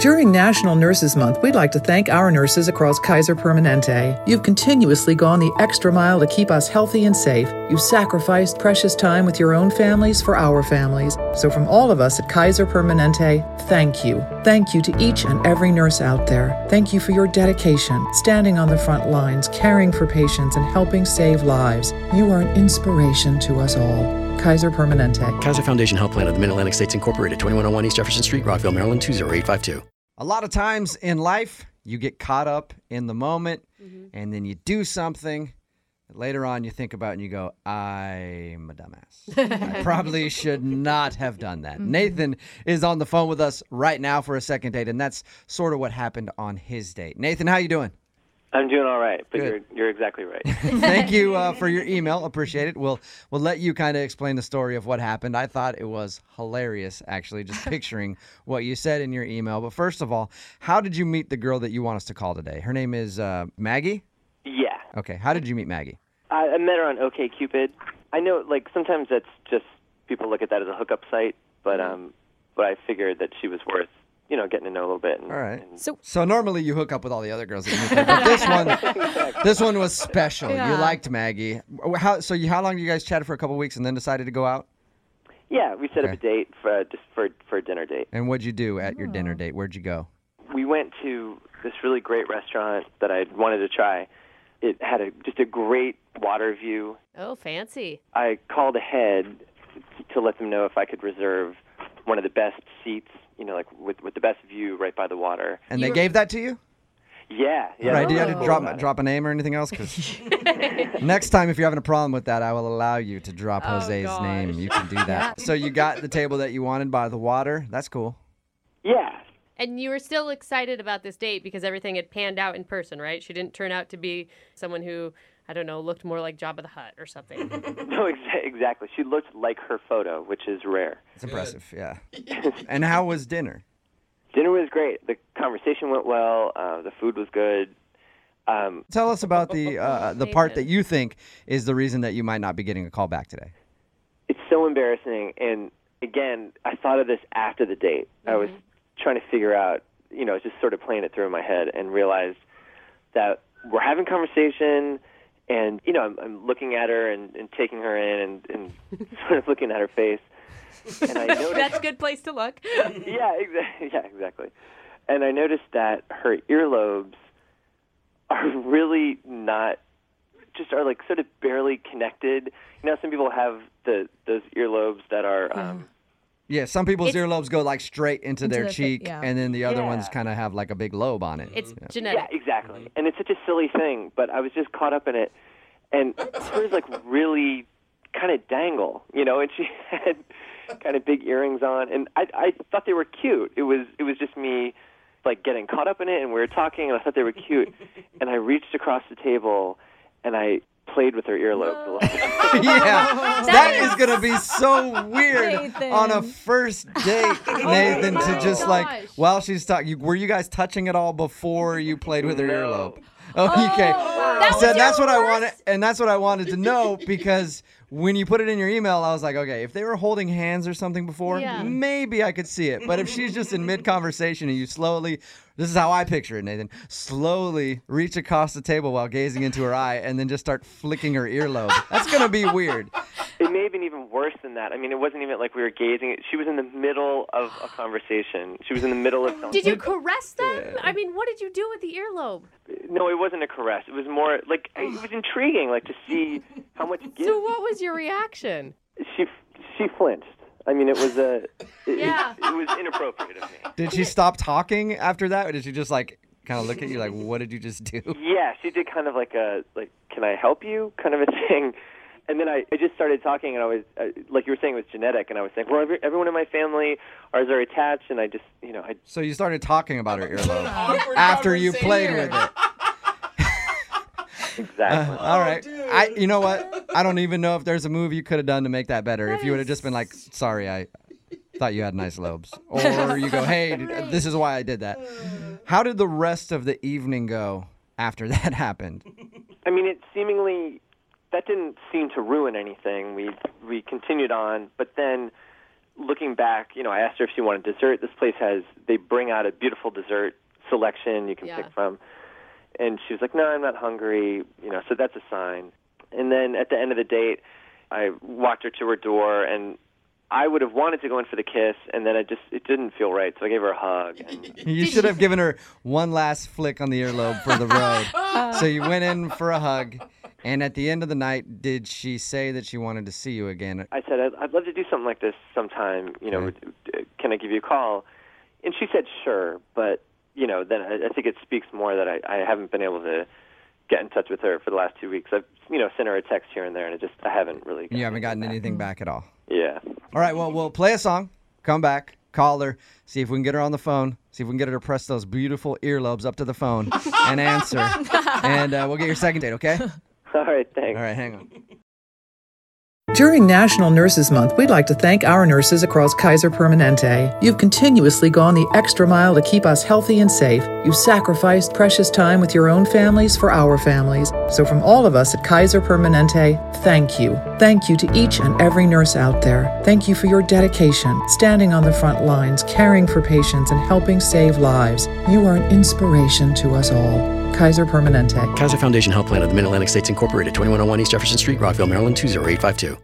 During National Nurses Month, we'd like to thank our nurses across Kaiser Permanente. You've continuously gone the extra mile to keep us healthy and safe. You've sacrificed precious time with your own families for our families. So, from all of us at Kaiser Permanente, thank you. Thank you to each and every nurse out there. Thank you for your dedication, standing on the front lines, caring for patients, and helping save lives. You are an inspiration to us all. Kaiser Permanente. Kaiser Foundation Health Plan of the Mid Atlantic States Incorporated, 2101 East Jefferson Street, Rockville, Maryland, 20852. A lot of times in life, you get caught up in the moment mm-hmm. and then you do something. Later on, you think about it and you go, I'm a dumbass. I probably should not have done that. Mm-hmm. Nathan is on the phone with us right now for a second date, and that's sort of what happened on his date. Nathan, how you doing? I'm doing all right, but Good. you're you're exactly right. Thank you uh, for your email. Appreciate it. We'll we'll let you kind of explain the story of what happened. I thought it was hilarious, actually, just picturing what you said in your email. But first of all, how did you meet the girl that you want us to call today? Her name is uh, Maggie. yeah, Okay. How did you meet Maggie? I, I met her on OKCupid. I know, like sometimes that's just people look at that as a hookup site, but um, but I figured that she was worth you know getting to know a little bit. And, All right. and- So So normally you hook up with all the other girls that you meet, but this one, this one was special. You liked Maggie. How so? You how long you guys chatted for a couple weeks and then decided to go out? yeah, we set up a date for uh, just for for a dinner date. And what'd you do at your Oh. dinner date? Where'd you go? We went to this really great restaurant that I wanted to try. It had a just a great water view. oh, fancy. I called ahead to let them know if I could reserve one of the best seats, you know, like with with the best view right by the water. And You they were- gave that to you? Yeah, yeah. right? Do you oh, have to drop drop a name or anything else? 'Cause next time, if you're having a problem with that, I will allow you to drop Oh, Jose's gosh. name. You can do that. so you got the table that you wanted by the water. That's cool. Yeah, And you were still excited about this date because everything had panned out in person, right? She didn't turn out to be someone who, I don't know, looked more like Jabba the Hutt or something. No, exa- exactly. She looked like her photo, which is rare. It's impressive. Yeah. and how was dinner? Dinner was great. The conversation went well. Uh, the food was good. Um, Tell us about the uh, the part that you think is the reason that you might not be getting a call back today. it's so embarrassing. And again, I thought of this after the date. I was trying to figure out, you know, just sort of playing it through in my head and realized that we're having conversation and, you know, I'm, I'm looking at her and, and taking her in and, and sort of looking at her face. And I noticed That's a good place to look. yeah, exactly. Yeah, exactly. And I noticed that her earlobes are really not just are like sort of barely connected. You know, some people have the those earlobes that are um Yeah, some people's It's- earlobes go like straight into, Into their the cheek, yeah. and then the other ones kind of have like a big lobe on it. It's Yeah. yeah, exactly. Mm-hmm. And it's such a silly thing, but I was just caught up in it. And hers like really kind of dangle, you know, and she had kind of big earrings on and I I thought they were cute. It was it was just me like getting caught up in it and we were talking and I thought they were cute and I reached across the table and I played with her earlobes a little bit. yeah, that is gonna be so weird Nathan. on a first date, oh Nathan. to my just like gosh. while she's talking, were you guys touching at all before you played with her No. earlobe? Oh, okay. That so that's your what I wanted, and that's what I wanted to know because when you put it in your email, I was like, okay, if they were holding hands or something before, Yeah. Mm-hmm. maybe I could see it. But if she's just in mid conversation and you slowly, this is how I picture it, Nathan, slowly reach across the table while gazing into her eye and then just start flicking her earlobe, that's gonna be weird. It may have been even worse than that. I mean, it wasn't even like we were gazing. She was in the middle of a conversation. She was in the middle of something. Did you caress them? I mean, what did you do with the earlobe? No, it wasn't a caress. It was more like it was intriguing, like to see how much gift So what was your reaction? she she flinched. I mean, it was a it, Yeah. it, it was inappropriate of me. Did she stop talking after that, or did she just like kind of look at you like, what did you just do? Yeah, she did kind of like a like, can I help you kind of a thing. And then I, I just started talking, and I was uh, like you were saying, it was genetic, and I was saying, well, every, everyone in my family ours are attached, and I just, you know, I So you started talking about her earlobe after you played with it. exactly. Uh, all right. Oh, I you know what? I don't even know if there's a move you could have done to make that better. if you would have just been like, "Sorry, I thought you had nice lobes," or you go, "Hey, this is why I did that." How did the rest of the evening go after that happened? I mean, it seemingly that didn't seem to ruin anything. We we continued on, but then looking back, you know, I asked her if she wanted dessert. This place has they bring out a beautiful dessert selection you can Yeah. pick from. And she was like, "No, I'm not hungry." You know, so that's a sign. And then at the end of the date, I walked her to her door and I would have wanted to go in for the kiss and then I just it didn't feel right, so I gave her a hug. And You should have given her one last flick on the earlobe for the road. Uh-huh. so you went in for a hug, and at the end of the night, did she say that she wanted to see you again? I said, I'd, I'd love to do something like this sometime. You know, Okay. Uh, can I give you a call? And she said, sure. But you know, then I, I think it speaks more that I, I haven't been able to get in touch with her for the last two weeks. I've you know sent her a text here and there, and it just I haven't really. You haven't gotten back. anything back at all. Yeah. All right, well, we'll play a song, come back, call her, see if we can get her on the phone, see if we can get her to press those beautiful earlobes up to the phone and answer. and uh, we'll get your second date, okay? All right. Thanks. All right, hang on. During National Nurses Month, we'd like to thank our nurses across Kaiser Permanente. You've continuously gone the extra mile to keep us healthy and safe. You've sacrificed precious time with your own families for our families. So, from all of us at Kaiser Permanente, thank you. Thank you to each and every nurse out there. Thank you for your dedication, standing on the front lines, caring for patients, and helping save lives. You are an inspiration to us all. Kaiser Permanente. Kaiser Foundation Health Plan of the Mid Atlantic States Incorporated, 2101 East Jefferson Street, Rockville, Maryland, 20852.